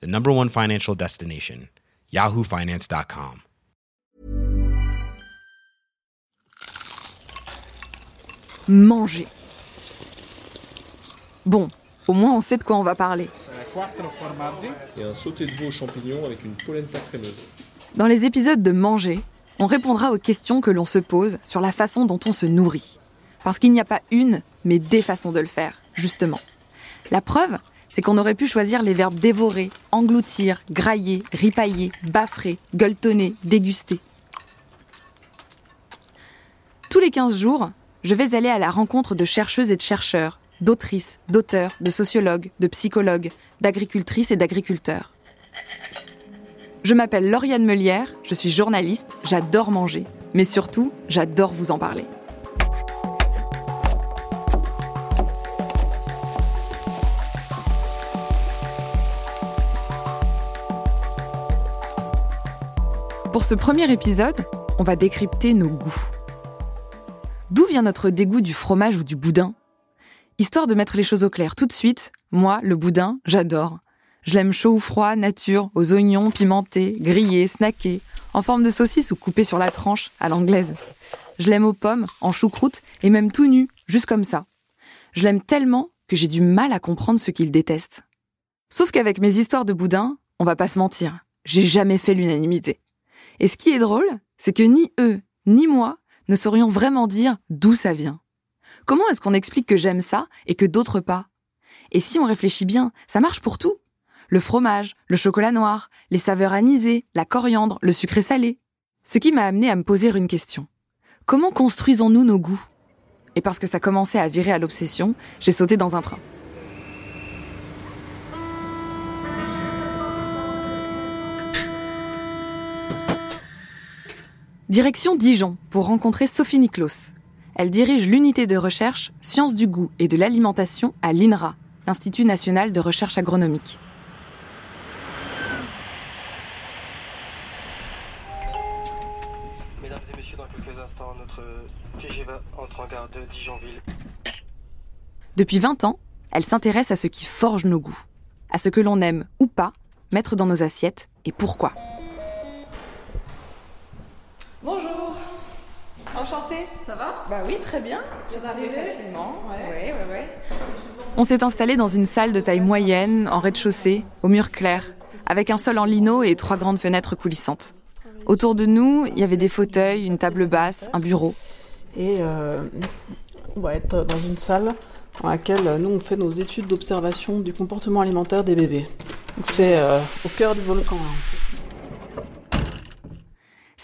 the number one financial destination, yahoofinance.com. Manger. Bon, au moins on sait de quoi on va parler. et un sauté de veau aux champignons avec une polenta crémeuse. Dans les épisodes de Manger, on répondra aux questions que l'on se pose sur la façon dont on se nourrit. Parce qu'il n'y a pas une, mais des façons de le faire, justement. La preuve, c'est qu'on aurait pu choisir les verbes dévorer, engloutir, grailler, ripailler, baffrer, gueuletonner, déguster. Tous les 15 jours, je vais aller à la rencontre de chercheuses et de chercheurs, d'autrices, d'auteurs, de sociologues, de psychologues, d'agricultrices et d'agriculteurs. Je m'appelle Lauriane Melière, je suis journaliste, j'adore manger, mais surtout, j'adore vous en parler. Pour ce premier épisode, on va décrypter nos goûts. D'où vient notre dégoût du fromage ou du boudin? Histoire de mettre les choses au clair tout de suite, moi, le boudin, j'adore. Je l'aime chaud ou froid, nature, aux oignons, pimentés, grillé, snacké, en forme de saucisse ou coupé sur la tranche, à l'anglaise. Je l'aime aux pommes, en choucroute et même tout nu, juste comme ça. Je l'aime tellement que j'ai du mal à comprendre ce qu'il déteste. Sauf qu'avec mes histoires de boudin, on va pas se mentir, j'ai jamais fait l'unanimité. Et ce qui est drôle, c'est que ni eux, ni moi ne saurions vraiment dire d'où ça vient. Comment est-ce qu'on explique que j'aime ça et que d'autres pas? Et si on réfléchit bien, ça marche pour tout. Le fromage, le chocolat noir, les saveurs anisées, la coriandre, le sucré salé. Ce qui m'a amené à me poser une question. Comment construisons-nous nos goûts? Et parce que ça commençait à virer à l'obsession, j'ai sauté dans un train. Direction Dijon pour rencontrer Sophie Niklos. Elle dirige l'unité de recherche Sciences du goût et de l'alimentation à l'INRA, l'Institut national de recherche agronomique. Mesdames et messieurs, dans quelques instants, notre TGV entre en gare de Dijonville. Depuis 20 ans, elle s'intéresse à ce qui forge nos goûts, à ce que l'on aime ou pas mettre dans nos assiettes et pourquoi. Enchantée. Ça va Bah oui, très bien. J'ai arrivé facilement. Ouais, ouais, ouais. On s'est installé dans une salle de taille moyenne, en rez-de-chaussée, aux murs clairs, avec un sol en lino et trois grandes fenêtres coulissantes. Autour de nous, il y avait des fauteuils, une table basse, un bureau. Et euh, on va être dans une salle dans laquelle euh, nous on fait nos études d'observation du comportement alimentaire des bébés. C'est euh, au cœur du volcan. hein.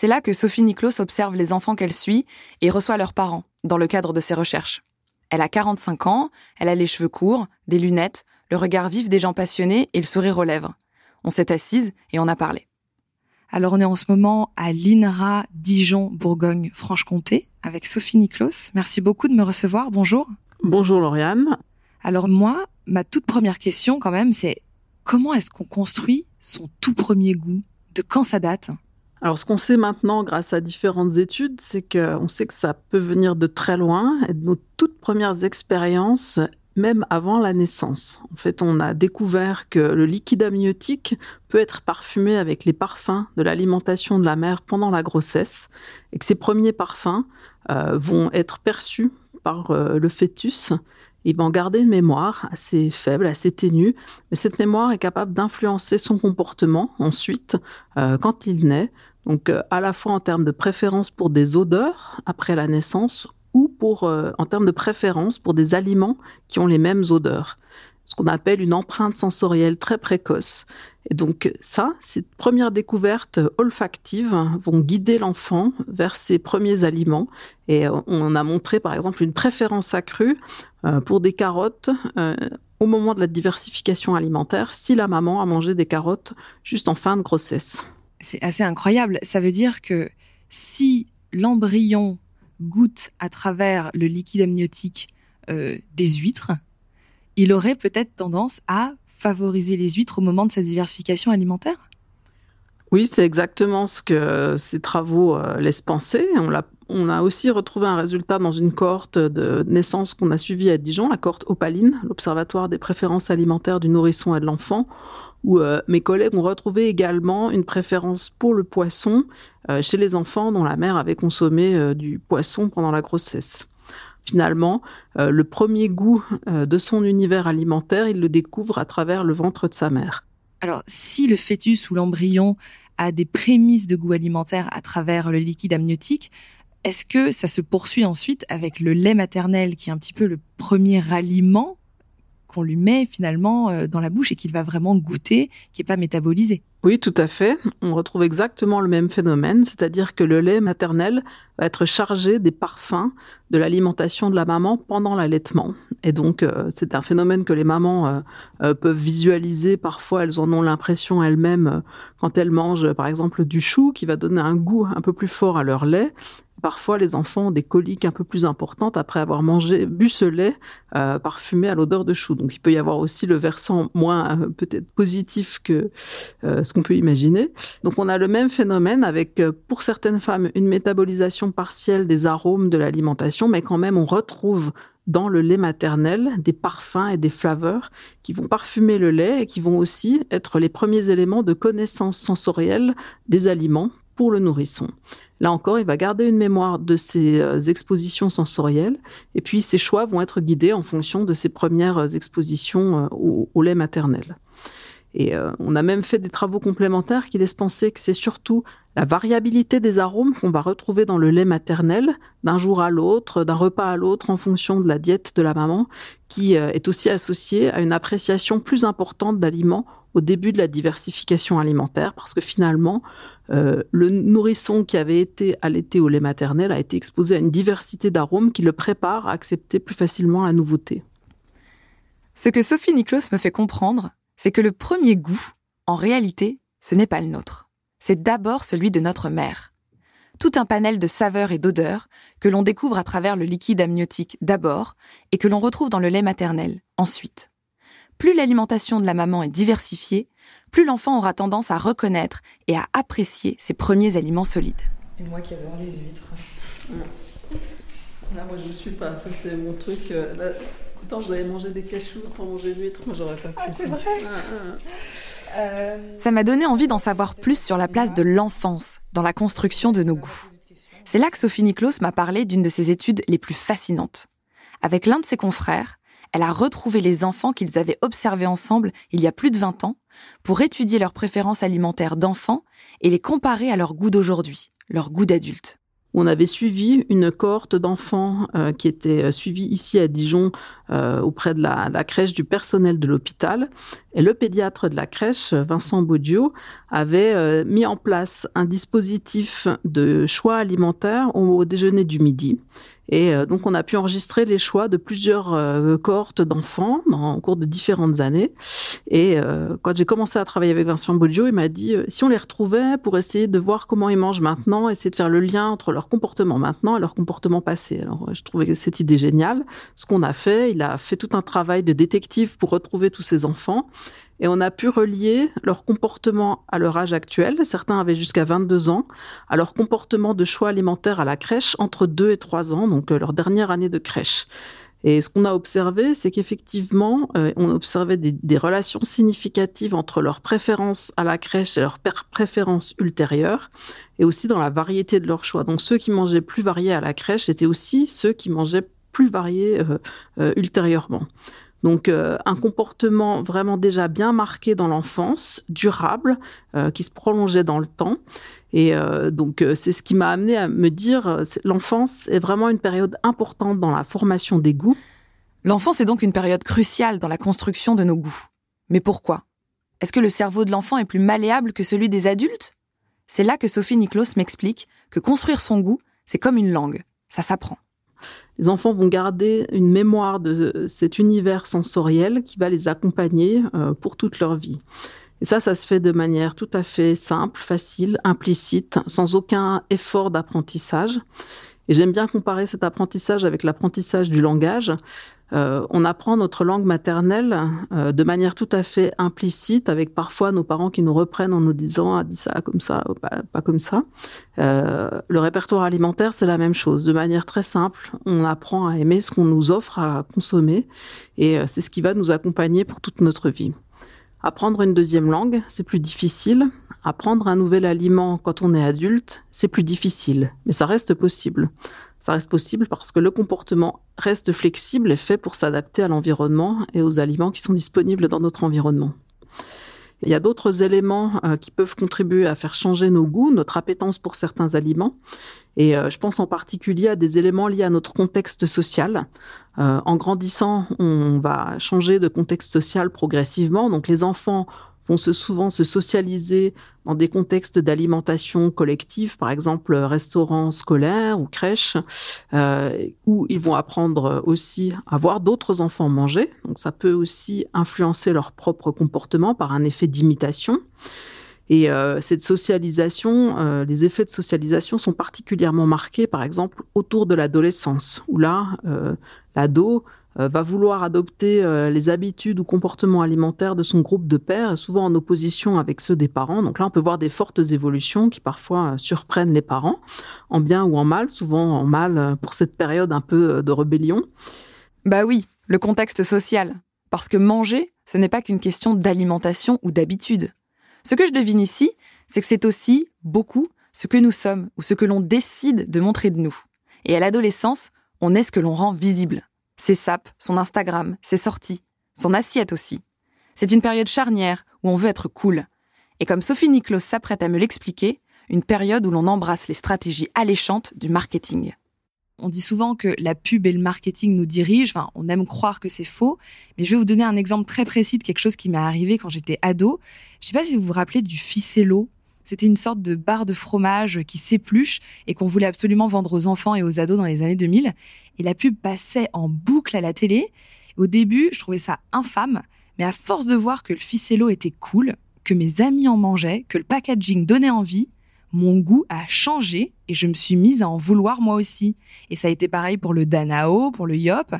C'est là que Sophie Niklos observe les enfants qu'elle suit et reçoit leurs parents, dans le cadre de ses recherches. Elle a 45 ans, elle a les cheveux courts, des lunettes, le regard vif des gens passionnés et le sourire aux lèvres. On s'est assise et on a parlé. Alors on est en ce moment à l'INRA Dijon Bourgogne Franche-Comté avec Sophie Niklos. Merci beaucoup de me recevoir. Bonjour. Bonjour Lauriane. Alors moi, ma toute première question quand même, c'est comment est-ce qu'on construit son tout premier goût? De quand ça date? Alors ce qu'on sait maintenant grâce à différentes études, c'est qu'on sait que ça peut venir de très loin et de nos toutes premières expériences même avant la naissance. En fait, on a découvert que le liquide amniotique peut être parfumé avec les parfums de l'alimentation de la mère pendant la grossesse et que ces premiers parfums euh, vont être perçus par euh, le fœtus. Il va en garder une mémoire assez faible, assez ténue, mais cette mémoire est capable d'influencer son comportement ensuite euh, quand il naît. Donc euh, à la fois en termes de préférence pour des odeurs après la naissance ou pour, euh, en termes de préférence pour des aliments qui ont les mêmes odeurs. ce qu'on appelle une empreinte sensorielle très précoce. Et donc ça, ces premières découvertes olfactives vont guider l'enfant vers ses premiers aliments. Et on a montré par exemple une préférence accrue euh, pour des carottes euh, au moment de la diversification alimentaire si la maman a mangé des carottes juste en fin de grossesse. C'est assez incroyable. Ça veut dire que si l'embryon goûte à travers le liquide amniotique euh, des huîtres, il aurait peut-être tendance à favoriser les huîtres au moment de sa diversification alimentaire? Oui, c'est exactement ce que ces travaux euh, laissent penser. On a, on a aussi retrouvé un résultat dans une cohorte de naissance qu'on a suivie à Dijon, la cohorte Opaline, l'Observatoire des préférences alimentaires du nourrisson et de l'enfant, où euh, mes collègues ont retrouvé également une préférence pour le poisson euh, chez les enfants dont la mère avait consommé du poisson pendant la grossesse finalement, euh, le premier goût euh, de son univers alimentaire, il le découvre à travers le ventre de sa mère. Alors, si le fœtus ou l'embryon a des prémices de goût alimentaire à travers le liquide amniotique, est-ce que ça se poursuit ensuite avec le lait maternel, qui est un petit peu le premier aliment qu'on lui met finalement euh, dans la bouche et qu'il va vraiment goûter, qui n'est pas métabolisé? Oui, tout à fait. On retrouve exactement le même phénomène, c'est-à-dire que le lait maternel va être chargé des parfums de l'alimentation de la maman pendant l'allaitement. Et donc, euh, c'est un phénomène que les mamans euh, peuvent visualiser. Parfois, elles en ont l'impression elles-mêmes quand elles mangent, par exemple, du chou, qui va donner un goût un peu plus fort à leur lait. Parfois, les enfants ont des coliques un peu plus importantes après avoir mangé, bu ce lait euh, parfumé à l'odeur de chou. Donc, il peut y avoir aussi le versant moins euh, peut-être positif que euh, ce qu'on peut imaginer. Donc, on a le même phénomène avec, pour certaines femmes, une métabolisation partielle des arômes de l'alimentation, mais quand même, on retrouve dans le lait maternel des parfums et des flaveurs qui vont parfumer le lait et qui vont aussi être les premiers éléments de connaissance sensorielle des aliments pour le nourrisson. Là encore, il va garder une mémoire de ses euh, expositions sensorielles et puis ses choix vont être guidés en fonction de ses premières euh, expositions euh, au, lait maternel. Et on a même fait des travaux complémentaires qui laissent penser que c'est surtout la variabilité des arômes qu'on va retrouver dans le lait maternel d'un jour à l'autre, d'un repas à l'autre en fonction de la diète de la maman, qui est aussi associée à une appréciation plus importante d'aliments au début de la diversification alimentaire, parce que finalement, euh, le nourrisson qui avait été allaité au lait maternel a été exposé à une diversité d'arômes qui le prépare à accepter plus facilement la nouveauté. Ce que Sophie Niklos me fait comprendre, c'est que le premier goût, en réalité, ce n'est pas le nôtre. C'est d'abord celui de notre mère. Tout un panel de saveurs et d'odeurs que l'on découvre à travers le liquide amniotique d'abord et que l'on retrouve dans le lait maternel ensuite. Plus l'alimentation de la maman est diversifiée, plus l'enfant aura tendance à reconnaître et à apprécier ses premiers aliments solides. Et moi qui adore les huîtres. Là, moi, je ne suis pas. Ça, c'est mon truc. Euh, là, autant vous avez mangé des cachous, autant manger l'huître, moi, j'aurais pas pu. Ah, c'est vrai ah, ah. Euh, Ça m'a donné envie d'en savoir plus sur la place de l'enfance dans la construction de nos goûts. C'est là que Sophie Niklos m'a parlé d'une de ses études les plus fascinantes. Avec l'un de ses confrères, elle a retrouvé les enfants qu'ils avaient observés ensemble il y a plus de 20 ans pour étudier leurs préférences alimentaires d'enfants et les comparer à leur goût d'aujourd'hui, leur goût d'adulte. On avait suivi une cohorte d'enfants euh, qui était euh, suivie ici à Dijon euh, auprès de la, crèche du personnel de l'hôpital. Et le pédiatre de la crèche, Vincent Baudio, avait mis en place un dispositif de choix alimentaire au déjeuner du midi. Et euh, donc, on a pu enregistrer les choix de plusieurs euh, cohortes d'enfants en cours de différentes années. Et euh, quand j'ai commencé à travailler avec Vincent Boggio, il m'a dit si on les retrouvait pour essayer de voir comment ils mangent maintenant, essayer de faire le lien entre leur comportement maintenant et leur comportement passé. Alors, je trouvais cette idée géniale. Ce qu'on a fait, il a fait tout un travail de détective pour retrouver tous ces enfants. Et on a pu relier leur comportement à leur âge actuel, certains avaient jusqu'à 22 ans, à leur comportement de choix alimentaire à la crèche entre 2 et 3 ans, donc euh, leur dernière année de crèche. Et ce qu'on a observé, c'est qu'effectivement, euh, on observait des, relations significatives entre leurs préférences à la crèche et leurs préférences ultérieures, et aussi dans la variété de leurs choix. Donc ceux qui mangeaient plus variés à la crèche étaient aussi ceux qui mangeaient plus variés euh, ultérieurement. Donc euh, un comportement vraiment déjà bien marqué dans l'enfance, durable, euh, qui se prolongeait dans le temps. Et euh, donc c'est ce qui m'a amené à me dire l'enfance est vraiment une période importante dans la formation des goûts. L'enfance est donc une période cruciale dans la construction de nos goûts. Mais pourquoi? Est-ce que le cerveau de l'enfant est plus malléable que celui des adultes? C'est là que Sophie Niklos m'explique que construire son goût, c'est comme une langue, ça s'apprend. Les enfants vont garder une mémoire de cet univers sensoriel qui va les accompagner euh, pour toute leur vie. Et ça, ça se fait de manière tout à fait simple, facile, implicite, sans aucun effort d'apprentissage. Et j'aime bien comparer cet apprentissage avec l'apprentissage du langage. Euh, on apprend notre langue maternelle euh, de manière tout à fait implicite, avec parfois nos parents qui nous reprennent en nous disant ah, dis ça comme ça, pas, pas comme ça. Euh, le répertoire alimentaire, c'est la même chose. De manière très simple, on apprend à aimer ce qu'on nous offre à consommer, et euh, c'est ce qui va nous accompagner pour toute notre vie. Apprendre une deuxième langue, c'est plus difficile. Apprendre un nouvel aliment quand on est adulte, c'est plus difficile, mais ça reste possible. Ça reste possible parce que le comportement reste flexible et fait pour s'adapter à l'environnement et aux aliments qui sont disponibles dans notre environnement. Il y a d'autres éléments euh, qui peuvent contribuer à faire changer nos goûts, notre appétence pour certains aliments. Et euh, je pense en particulier à des éléments liés à notre contexte social. Euh, en grandissant, on va changer de contexte social progressivement. Donc les enfants vont se souvent se socialiser dans des contextes d'alimentation collective, par exemple restaurants scolaires ou crèches, euh, où ils vont apprendre aussi à voir d'autres enfants manger. Donc ça peut aussi influencer leur propre comportement par un effet d'imitation. Et euh, cette socialisation, euh, les effets de socialisation sont particulièrement marqués, par exemple, autour de l'adolescence, où là, euh, l'ado euh, va vouloir adopter euh, les habitudes ou comportements alimentaires de son groupe de pères, souvent en opposition avec ceux des parents. Donc là, on peut voir des fortes évolutions qui parfois euh, surprennent les parents, en bien ou en mal, souvent en mal pour cette période un peu de rébellion. Bah oui, le contexte social. Parce que manger, ce n'est pas qu'une question d'alimentation ou d'habitude. Ce que je devine ici, c'est que c'est aussi beaucoup ce que nous sommes ou ce que l'on décide de montrer de nous. Et à l'adolescence, on est ce que l'on rend visible ses sapes, son Instagram, ses sorties, son assiette aussi. C'est une période charnière où on veut être cool. Et comme Sophie Niklos s'apprête à me l'expliquer, une période où l'on embrasse les stratégies alléchantes du marketing. On dit souvent que la pub et le marketing nous dirigent, enfin, on aime croire que c'est faux, mais je vais vous donner un exemple très précis de quelque chose qui m'est arrivé quand j'étais ado. Je sais pas si vous vous rappelez du ficello. C'était une sorte de barre de fromage qui s'épluche et qu'on voulait absolument vendre aux enfants et aux ados dans les années 2000 et la pub passait en boucle à la télé. Au début, je trouvais ça infâme, mais à force de voir que le ficello était cool, que mes amis en mangeaient, que le packaging donnait envie, mon goût a changé et je me suis mise à en vouloir moi aussi. Et ça a été pareil pour le Danao, pour le Yop,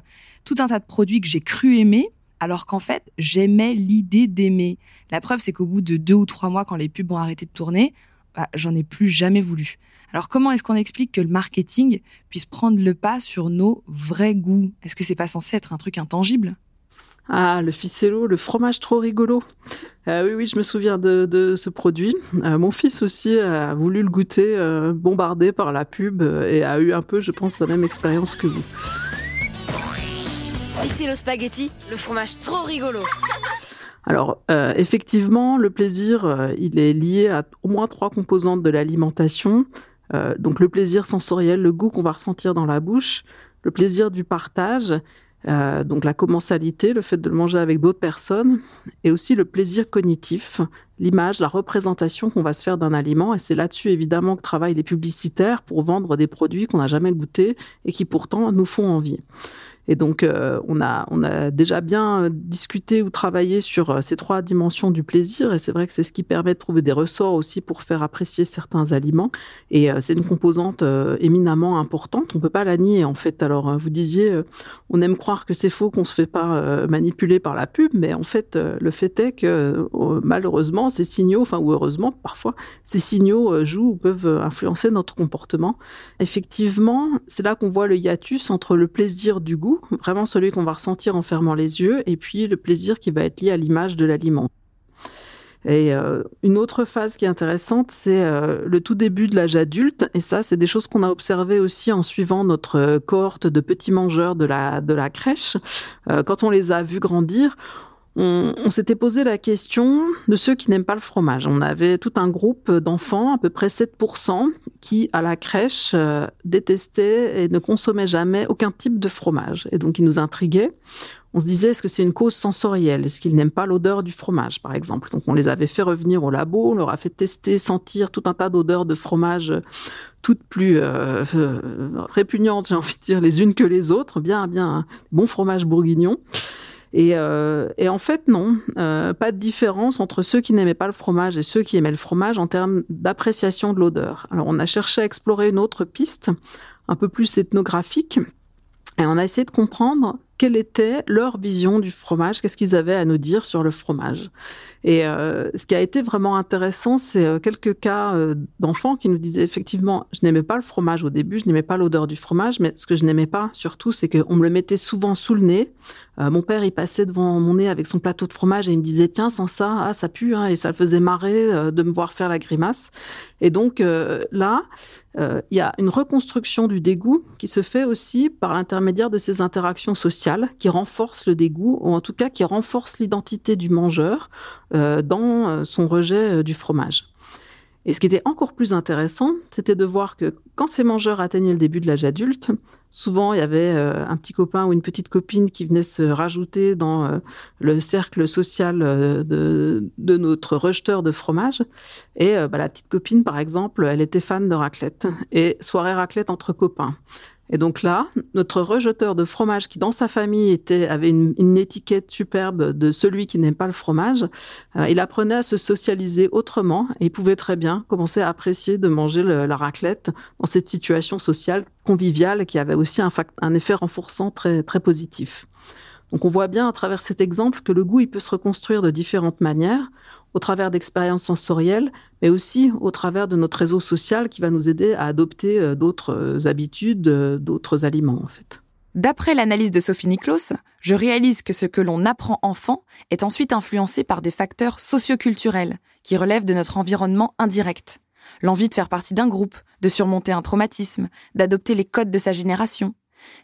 tout un tas de produits que j'ai cru aimer, alors qu'en fait, j'aimais l'idée d'aimer. La preuve, c'est qu'au bout de deux ou trois mois, quand les pubs ont arrêté de tourner, bah, j'en ai plus jamais voulu. Alors comment est-ce qu'on explique que le marketing puisse prendre le pas sur nos vrais goûts? Est-ce que c'est pas censé être un truc intangible? Ah, le ficello, le fromage trop rigolo. Euh, oui, oui, je me souviens de, ce produit. Euh, mon fils aussi a voulu le goûter, euh, bombardé par la pub, et a eu un peu, je pense, la même expérience que vous. Ficello spaghetti, le fromage trop rigolo. Alors, effectivement, le plaisir, il est lié à au moins trois composantes de l'alimentation. Euh, donc le plaisir sensoriel, le goût qu'on va ressentir dans la bouche, le plaisir du partage, euh, donc la commensalité, le fait de le manger avec d'autres personnes, et aussi le plaisir cognitif, l'image, la représentation qu'on va se faire d'un aliment. Et c'est là-dessus évidemment que travaillent les publicitaires pour vendre des produits qu'on n'a jamais goûtés et qui pourtant nous font envie. Et donc, euh, on, a, on a déjà bien euh, discuté ou travaillé sur euh, ces trois dimensions du plaisir. Et c'est vrai que c'est ce qui permet de trouver des ressorts aussi pour faire apprécier certains aliments. Et c'est une composante éminemment importante. On peut pas la nier, en fait. Alors, vous disiez, on aime croire que c'est faux, qu'on se fait pas manipuler par la pub. Mais en fait, le fait est que malheureusement, ces signaux, enfin, ou heureusement, parfois, ces signaux jouent ou peuvent influencer notre comportement. Effectivement, c'est là qu'on voit le hiatus entre le plaisir du goût vraiment celui qu'on va ressentir en fermant les yeux, et puis le plaisir qui va être lié à l'image de l'aliment. Et euh, une autre phase qui est intéressante, c'est euh, le tout début de l'âge adulte. Et ça, c'est des choses qu'on a observées aussi en suivant notre cohorte de petits mangeurs de la, de la crèche. Euh, quand on les a vus grandir, on, s'était posé la question de ceux qui n'aiment pas le fromage. On avait tout un groupe d'enfants, à peu près 7%, qui, à la crèche, euh, détestaient et ne consommaient jamais aucun type de fromage. Et donc, ils nous intriguaient. On se disait, est-ce que c'est une cause sensorielle? Est-ce qu'ils n'aiment pas l'odeur du fromage, par exemple? Donc, on les avait fait revenir au labo, on leur a fait tester, sentir tout un tas d'odeurs de fromage, toutes plus euh, euh, répugnantes, j'ai envie de dire, les unes que les autres. Bien, bien, bon fromage bourguignon. Et, euh, et, en fait, non, euh, pas de différence entre ceux qui n'aimaient pas le fromage et ceux qui aimaient le fromage en termes d'appréciation de l'odeur. Alors, on a cherché à explorer une autre piste, un peu plus ethnographique, et on a essayé de comprendre quelle était leur vision du fromage, qu'est-ce qu'ils avaient à nous dire sur le fromage? Et euh, ce qui a été vraiment intéressant, c'est euh, quelques cas euh, d'enfants qui nous disaient effectivement, je n'aimais pas le fromage au début, je n'aimais pas l'odeur du fromage, mais ce que je n'aimais pas surtout, c'est qu'on me le mettait souvent sous le nez. mon père, il passait devant mon nez avec son plateau de fromage et il me disait, tiens, sans ça, ah, ça pue, hein, et ça le faisait marrer de me voir faire la grimace. Et donc là, il y a une reconstruction du dégoût qui se fait aussi par l'intermédiaire de ces interactions sociales qui renforcent le dégoût, ou en tout cas qui renforcent l'identité du mangeur euh, dans euh, son rejet euh, du fromage. Et ce qui était encore plus intéressant, c'était de voir que quand ces mangeurs atteignaient le début de l'âge adulte, souvent il y avait un petit copain ou une petite copine qui venait se rajouter dans le cercle social de, notre rejeteur de fromage. Et bah, la petite copine, par exemple, elle était fan de raclette et soirée raclette entre copains. Et donc là, notre rejeteur de fromage qui dans sa famille était avait une, étiquette superbe de celui qui n'aime pas le fromage, euh, il apprenait à se socialiser autrement et il pouvait très bien commencer à apprécier de manger la raclette dans cette situation sociale conviviale qui avait aussi un, un effet renforçant très très positif. Donc on voit bien à travers cet exemple que le goût il peut se reconstruire de différentes manières au travers d'expériences sensorielles, mais aussi au travers de notre réseau social qui va nous aider à adopter euh, d'autres euh, habitudes, euh, d'autres aliments en fait. D'après l'analyse de Sophie Niklos, je réalise que ce que l'on apprend enfant est ensuite influencé par des facteurs socioculturels qui relèvent de notre environnement indirect. L'envie de faire partie d'un groupe, de surmonter un traumatisme, d'adopter les codes de sa génération.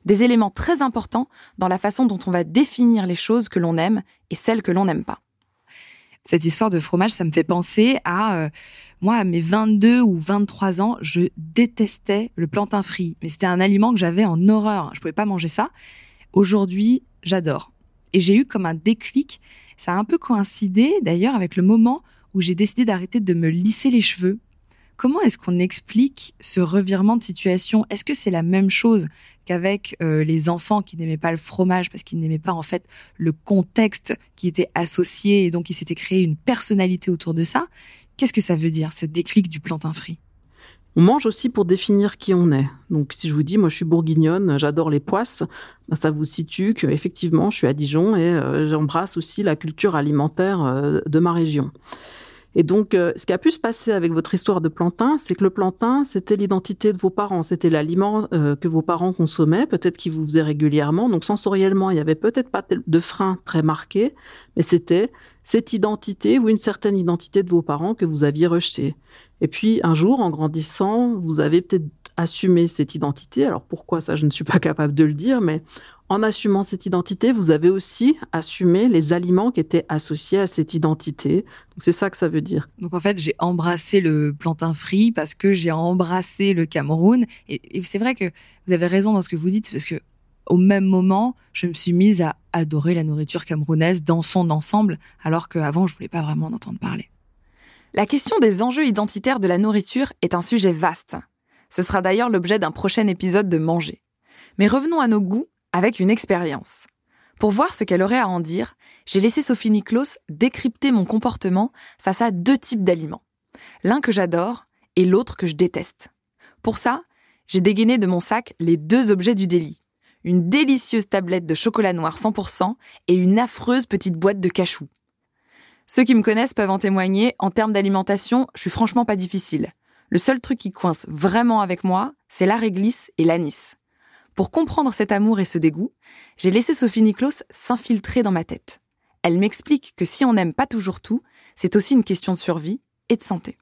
Des éléments très importants dans la façon dont on va définir les choses que l'on aime et celles que l'on n'aime pas cette histoire de fromage, ça me fait penser à euh, moi à mes 22 ou 23 ans, je détestais le plantain frit, mais c'était un aliment que j'avais en horreur. Je pouvais pas manger ça. Aujourd'hui, j'adore. Et j'ai eu comme un déclic. Ça a un peu coïncidé d'ailleurs avec le moment où j'ai décidé d'arrêter de me lisser les cheveux. Comment est-ce qu'on explique ce revirement de situation? Est-ce que c'est la même chose qu'avec euh, les enfants qui n'aimaient pas le fromage parce qu'ils n'aimaient pas en fait le contexte qui était associé et donc il s'était créé une personnalité autour de ça. Qu'est-ce que ça veut dire ce déclic du plantain frit? On mange aussi pour définir qui on est. Donc, si je vous dis, moi, je suis bourguignonne, j'adore les poisses, ben, ça vous situe que effectivement, je suis à Dijon et euh, j'embrasse aussi la culture alimentaire euh, de ma région. Et donc, euh, ce qui a pu se passer avec votre histoire de plantain, c'est que le plantain, c'était l'identité de vos parents, c'était l'aliment euh, que vos parents consommaient, peut-être qu'ils vous faisaient régulièrement. Donc, sensoriellement, il y avait peut-être pas de frein très marqué, mais c'était cette identité ou une certaine identité de vos parents que vous aviez rejetée. Et puis, un jour, en grandissant, vous avez peut-être assumé cette identité. Alors pourquoi ça, je ne suis pas capable de le dire, mais en assumant cette identité, vous avez aussi assumé les aliments qui étaient associés à cette identité. c'est ça que ça veut dire. Donc en fait, j'ai embrassé le plantain frit parce que j'ai embrassé le Cameroun. Et, c'est vrai que vous avez raison dans ce que vous dites parce que au même moment, je me suis mise à adorer la nourriture camerounaise dans son ensemble, alors qu'avant, je voulais pas vraiment en entendre parler. La question des enjeux identitaires de la nourriture est un sujet vaste. Ce sera d'ailleurs l'objet d'un prochain épisode de Manger. Mais revenons à nos goûts avec une expérience. Pour voir ce qu'elle aurait à en dire, j'ai laissé Sophie Niklos décrypter mon comportement face à deux types d'aliments. L'un que j'adore et l'autre que je déteste. Pour ça, j'ai dégainé de mon sac les deux objets du délit. Une délicieuse tablette de chocolat noir 100% et une affreuse petite boîte de cachou. Ceux qui me connaissent peuvent en témoigner, en termes d'alimentation, je suis franchement pas difficile. Le seul truc qui coince vraiment avec moi, c'est la réglisse et l'anis. Pour comprendre cet amour et ce dégoût, j'ai laissé Sophie Niklos s'infiltrer dans ma tête. Elle m'explique que si on n'aime pas toujours tout, c'est aussi une question de survie et de santé.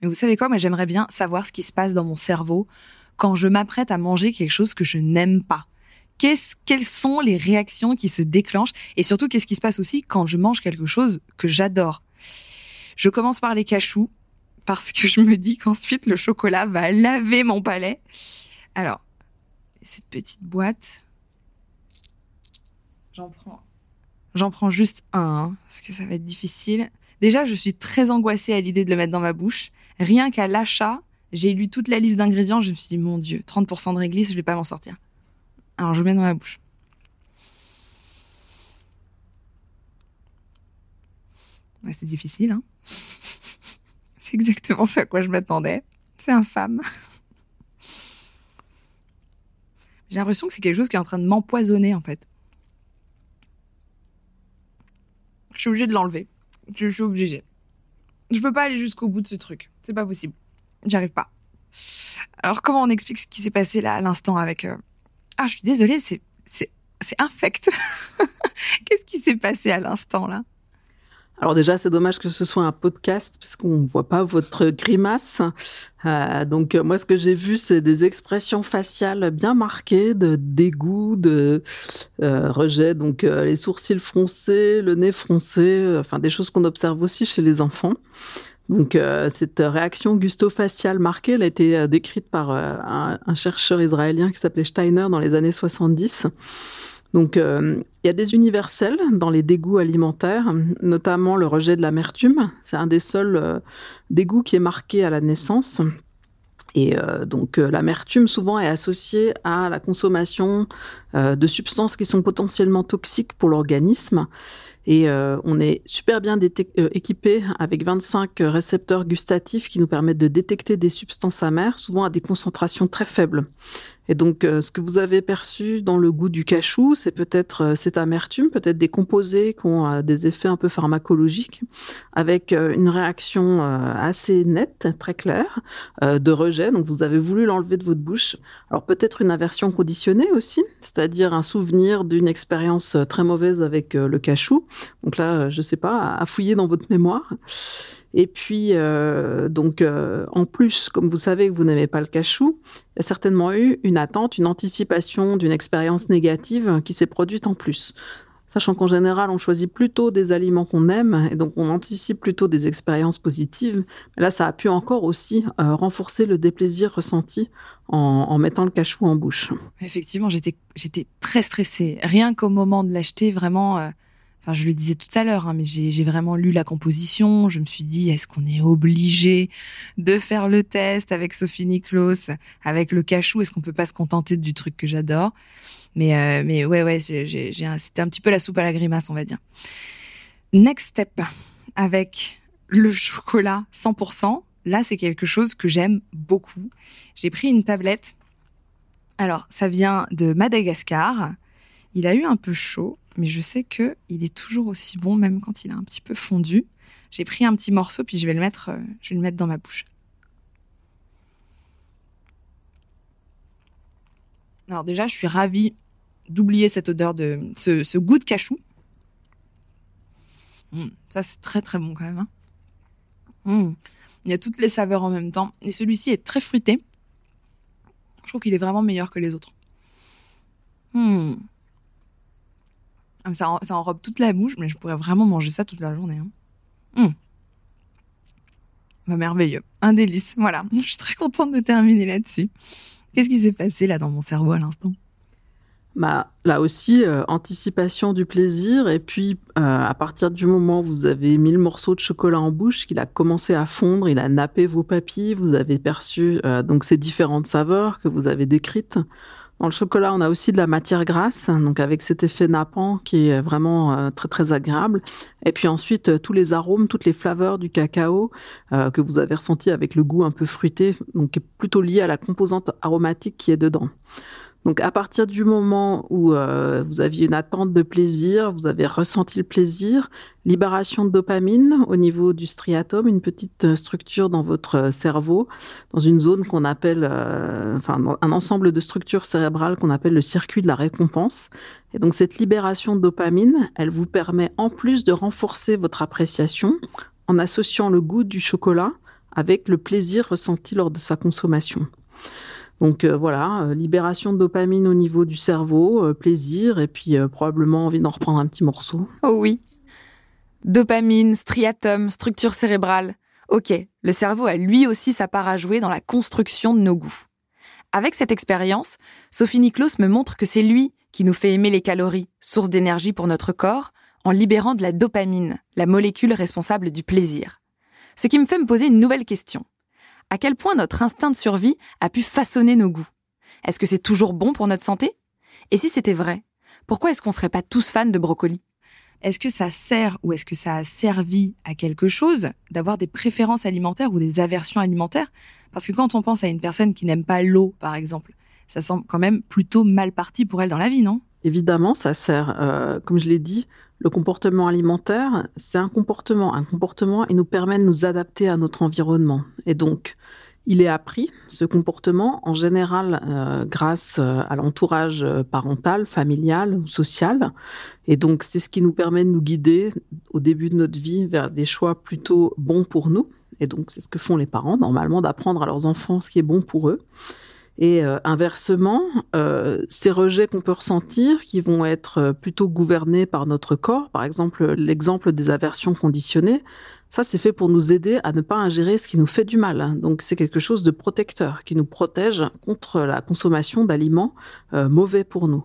Mais vous savez quoi, moi j'aimerais bien savoir ce qui se passe dans mon cerveau quand je m'apprête à manger quelque chose que je n'aime pas. quelles sont les réactions qui se déclenchent et surtout qu'est-ce qui se passe aussi quand je mange quelque chose que j'adore? Je commence par les cachous parce que je me dis qu'ensuite le chocolat va laver mon palais. Alors, cette petite boîte, j'en prends, j'en prends juste un hein, parce que ça va être difficile. Déjà, je suis très angoissée à l'idée de le mettre dans ma bouche. Rien qu'à l'achat, j'ai lu toute la liste d'ingrédients, je me suis dit mon dieu, 30% de réglisse, je vais pas m'en sortir. Alors je le mets dans ma bouche. c'est difficile, hein C'est exactement ce à quoi je m'attendais. C'est infâme. J'ai l'impression que c'est quelque chose qui est en train de m'empoisonner, en fait. Je suis obligée de l'enlever. Je suis obligée. Je peux pas aller jusqu'au bout de ce truc. C'est pas possible. J'arrive pas. Alors, comment on explique ce qui s'est passé là à l'instant avec euh, ah, je suis désolée, c'est c'est infect. Qu'est-ce qui s'est passé à l'instant là? Alors déjà, c'est dommage que ce soit un podcast puisqu'on ne voit pas votre grimace. Euh, donc moi, ce que j'ai vu, c'est des expressions faciales bien marquées de dégoût, de euh, rejet. Donc euh, les sourcils froncés, le nez froncé, enfin des choses qu'on observe aussi chez les enfants. Donc euh, cette réaction gusto-faciale marquée, elle a été euh, décrite par euh, un, chercheur israélien qui s'appelait Steiner dans les années 70. Donc il y a des universels dans les dégoûts alimentaires, notamment le rejet de l'amertume. C'est un des seuls dégoûts qui est marqué à la naissance. Et donc l'amertume souvent est associée à la consommation de substances qui sont potentiellement toxiques pour l'organisme. Et euh, on est super bien euh, équipé avec 25 récepteurs gustatifs qui nous permettent de détecter des substances amères, souvent à des concentrations très faibles. Et donc, euh, ce que vous avez perçu dans le goût du cachou, c'est peut-être euh, cette amertume, peut-être des composés qui ont euh, des effets un peu pharmacologiques, avec une réaction assez nette, très claire, de rejet. Donc, vous avez voulu l'enlever de votre bouche. Alors, peut-être une aversion conditionnée aussi, c'est-à-dire un souvenir d'une expérience très mauvaise avec le cachou. Donc là, je sais pas, à fouiller dans votre mémoire. Et puis, euh, donc, euh, en plus, comme vous savez que vous n'aimez pas le cachou, il y a certainement eu une attente, une anticipation d'une expérience négative qui s'est produite en plus. Sachant qu'en général, on choisit plutôt des aliments qu'on aime et donc on anticipe plutôt des expériences positives. là, ça a pu encore aussi euh, renforcer le déplaisir ressenti en, en, mettant le cachou en bouche. Effectivement, j'étais très stressée. Rien qu'au moment de l'acheter, vraiment, Enfin, je le disais tout à l'heure, hein, mais j'ai vraiment lu la composition. Je me suis dit, est-ce qu'on est obligé de faire le test avec Sophie Niklos, avec le cachou? Est-ce qu'on peut pas se contenter du truc que j'adore? Mais euh, mais ouais ouais, c'était un petit peu la soupe à la grimace, on va dire. Next step avec le chocolat 100%. Là, c'est quelque chose que j'aime beaucoup. J'ai pris une tablette. Alors, ça vient de Madagascar. Il a eu un peu chaud mais je sais que il est toujours aussi bon même quand il a un petit peu fondu. J'ai pris un petit morceau puis je vais le mettre, euh, je le mettre dans ma bouche. Alors déjà, je suis ravie d'oublier cette odeur de ce, goût de cachou. Mmh, ça c'est très très bon quand même. Hein. Mmh. Il y a toutes les saveurs en même temps et celui-ci est très fruité. Je trouve qu'il est vraiment meilleur que les autres. Mmh. Ah, ça, enrobe toute la bouche, mais je pourrais vraiment manger ça toute la journée. Hein. Hum. Bah, merveilleux. Un délice. Voilà. Je suis très contente de terminer là-dessus. Qu'est-ce qui s'est passé là dans mon cerveau à l'instant? Bah, là aussi, euh, anticipation du plaisir. Et puis, euh, à partir du moment où vous avez mis le morceau de chocolat en bouche, qu'il a commencé à fondre, il a nappé vos papilles, vous avez perçu euh, donc ces différentes saveurs que vous avez décrites. Dans le chocolat, on a aussi de la matière grasse, donc avec cet effet nappant qui est vraiment euh, très très agréable. Et puis ensuite, euh, tous les arômes, toutes les flaveurs du cacao euh, que vous avez ressenti avec le goût un peu fruité, donc plutôt lié à la composante aromatique qui est dedans. Donc à partir du moment où euh, vous aviez une attente de plaisir, vous avez ressenti le plaisir, libération de dopamine au niveau du striatum, une petite euh, structure dans votre euh, cerveau, dans une zone qu'on appelle, enfin un ensemble de structures cérébrales qu'on appelle le circuit de la récompense. Et donc cette libération de dopamine, elle vous permet en plus de renforcer votre appréciation en associant le goût du chocolat avec le plaisir ressenti lors de sa consommation. Donc voilà, libération de dopamine au niveau du cerveau, plaisir et puis probablement envie d'en reprendre un petit morceau. Oh oui. Dopamine, striatum, structure cérébrale. Ok, le cerveau a lui aussi sa part à jouer dans la construction de nos goûts. Avec cette expérience, Sophie Niklos me montre que c'est lui qui nous fait aimer les calories, source d'énergie pour notre corps, en libérant de la dopamine, la molécule responsable du plaisir. Ce qui me fait me poser une nouvelle question. À quel point notre instinct de survie a pu façonner nos goûts? Est-ce que c'est toujours bon pour notre santé? Et si c'était vrai, pourquoi est-ce qu'on serait pas tous fans de brocoli? Est-ce que ça sert ou est-ce que ça a servi à quelque chose d'avoir des préférences alimentaires ou des aversions alimentaires? Parce que quand on pense à une personne qui n'aime pas l'eau, par exemple, ça semble quand même plutôt mal parti pour elle dans la vie, non? Évidemment, ça sert. Euh, comme je l'ai dit, le comportement alimentaire, c'est un comportement. Un comportement, il nous permet de nous adapter à notre environnement. Et donc, il est appris, ce comportement, en général euh, grâce euh, à l'entourage euh, parental, familial ou social. Et donc, c'est ce qui nous permet de nous guider au début de notre vie vers des choix plutôt bons pour nous. Et donc, c'est ce que font les parents, normalement, d'apprendre à leurs enfants ce qui est bon pour eux. Et inversement, ces rejets qu'on peut ressentir, qui vont être plutôt gouvernés par notre corps, par exemple l'exemple des aversions conditionnées, ça, c'est fait pour nous aider à ne pas ingérer ce qui nous fait du mal. Donc, c'est quelque chose de protecteur qui nous protège contre la consommation d'aliments euh, mauvais pour nous.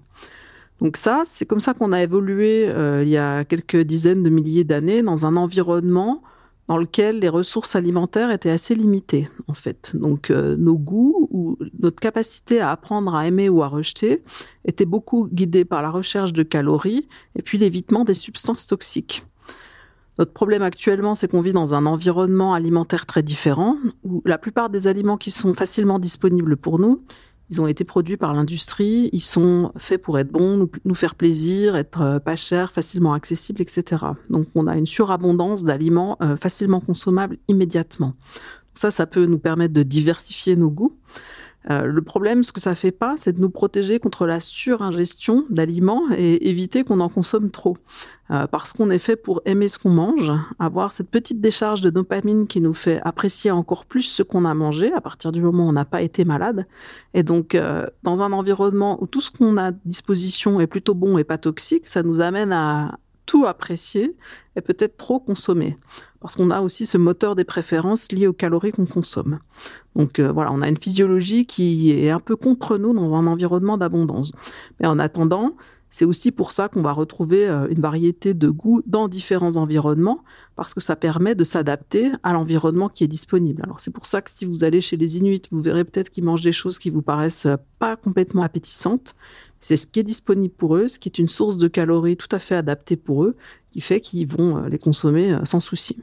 Donc ça, c'est comme ça qu'on a évolué euh, il y a quelques dizaines de milliers d'années dans un environnement dans lequel les ressources alimentaires étaient assez limitées, en fait. Donc, euh, nos goûts ou notre capacité à apprendre à aimer ou à rejeter était beaucoup guidée par la recherche de calories et puis l'évitement des substances toxiques. Notre problème actuellement, c'est qu'on vit dans un environnement alimentaire très différent, où la plupart des aliments qui sont facilement disponibles pour nous, ils ont été produits par l'industrie, ils sont faits pour être bons, nous, faire plaisir, être euh, pas chers, facilement accessibles, etc. Donc on a une surabondance d'aliments euh, facilement consommables immédiatement. Ça, ça peut nous permettre de diversifier nos goûts. Euh, le problème, ce que ça fait pas, c'est de nous protéger contre la suringestion d'aliments et éviter qu'on en consomme trop. Euh, parce qu'on est fait pour aimer ce qu'on mange, avoir cette petite décharge de dopamine qui nous fait apprécier encore plus ce qu'on a mangé à partir du moment où on n'a pas été malade. Et donc, euh, dans un environnement où tout ce qu'on a à disposition est plutôt bon et pas toxique, ça nous amène à tout apprécier et peut-être trop consommer parce qu'on a aussi ce moteur des préférences lié aux calories qu'on consomme. Donc euh, voilà, on a une physiologie qui est un peu contre nous dans un environnement d'abondance. Mais en attendant, c'est aussi pour ça qu'on va retrouver euh, une variété de goûts dans différents environnements, parce que ça permet de s'adapter à l'environnement qui est disponible. Alors c'est pour ça que si vous allez chez les Inuits, vous verrez peut-être qu'ils mangent des choses qui vous paraissent pas complètement appétissantes. C'est ce qui est disponible pour eux, ce qui est une source de calories tout à fait adaptée pour eux, qui fait qu'ils vont euh, les consommer euh, sans souci.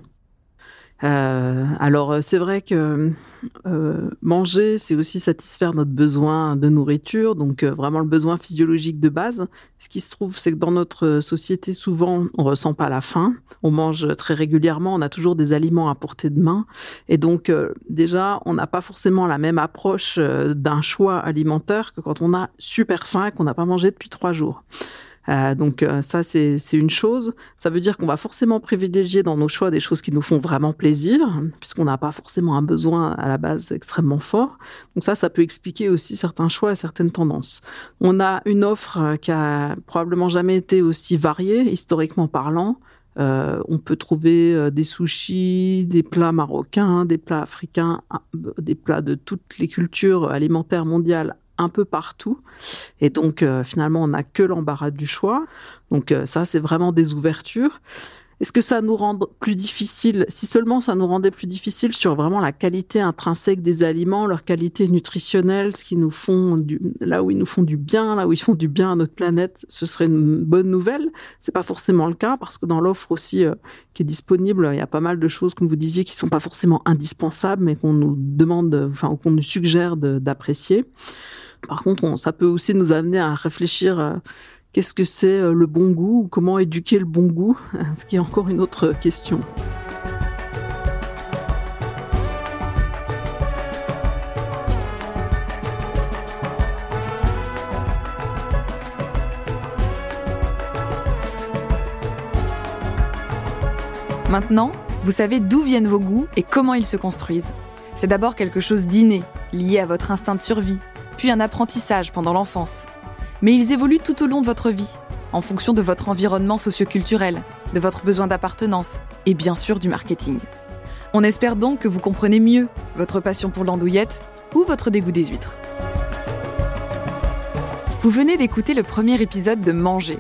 Euh, alors euh, c'est vrai que euh, manger, c'est aussi satisfaire notre besoin de nourriture, donc vraiment le besoin physiologique de base. Ce qui se trouve, c'est que dans notre société, souvent, on ressent pas la faim. On mange très régulièrement, on a toujours des aliments à portée de main, et donc déjà, on n'a pas forcément la même approche d'un choix alimentaire que quand on a super faim et qu'on n'a pas mangé depuis trois jours. Euh, donc euh, ça, c'est une chose. Ça veut dire qu'on va forcément privilégier dans nos choix des choses qui nous font vraiment plaisir, puisqu'on n'a pas forcément un besoin à la base extrêmement fort. Donc ça, ça peut expliquer aussi certains choix et certaines tendances. On a une offre qui a probablement jamais été aussi variée, historiquement parlant. Euh, on peut trouver euh, des sushis, des plats marocains, des plats africains, des plats de toutes les cultures alimentaires mondiales un peu partout. Et donc, euh, finalement, on n'a que l'embarras du choix. Donc, euh, ça, c'est vraiment des ouvertures. Est-ce que ça nous rend plus difficile Si seulement ça nous rendait plus difficile sur vraiment la qualité intrinsèque des aliments, leur qualité nutritionnelle, ce qui nous font du, là où ils nous font du bien, là où ils font du bien à notre planète, ce serait une bonne nouvelle? C'est pas forcément le cas parce que dans l'offre aussi euh, qui est disponible, il y a pas mal de choses, comme vous disiez, qui sont pas forcément indispensables, mais qu'on nous demande, enfin qu'on nous suggère d'apprécier. Par contre, ça peut aussi nous amener à réfléchir euh, qu'est-ce que c'est euh, le bon goût ou comment éduquer le bon goût, ce qui est encore une autre question. Maintenant, vous savez d'où viennent vos goûts et comment ils se construisent. C'est d'abord quelque chose d'inné, lié à votre instinct de survie, puis un apprentissage pendant l'enfance. Mais ils évoluent tout au long de votre vie, en fonction de votre environnement socioculturel, de votre besoin d'appartenance et bien sûr du marketing. On espère donc que vous comprenez mieux votre passion pour l'andouillette ou votre dégoût des huîtres. Vous venez d'écouter le premier épisode de Manger.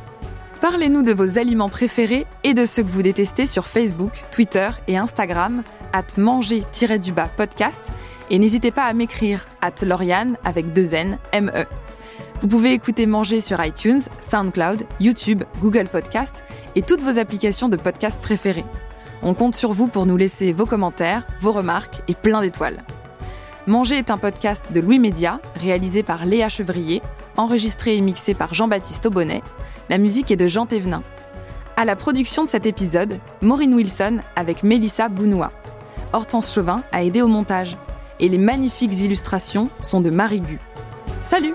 Parlez-nous de vos aliments préférés et de ceux que vous détestez sur Facebook, Twitter et Instagram, at manger-du-bas podcast, et n'hésitez pas à m'écrire, at Lauriane avec deux N, M-E. Vous pouvez écouter Manger sur iTunes, SoundCloud, YouTube, Google Podcast et toutes vos applications de podcast préférées. On compte sur vous pour nous laisser vos commentaires, vos remarques et plein d'étoiles. Manger est un podcast de Louis Média, réalisé par Léa Chevrier, enregistré et mixé par Jean-Baptiste Aubonnet. La musique est de Jean Thévenin. À la production de cet épisode, Maureen Wilson avec Mélissa Bounois. Hortense Chauvin a aidé au montage. Et les magnifiques illustrations sont de Marie Gu. Salut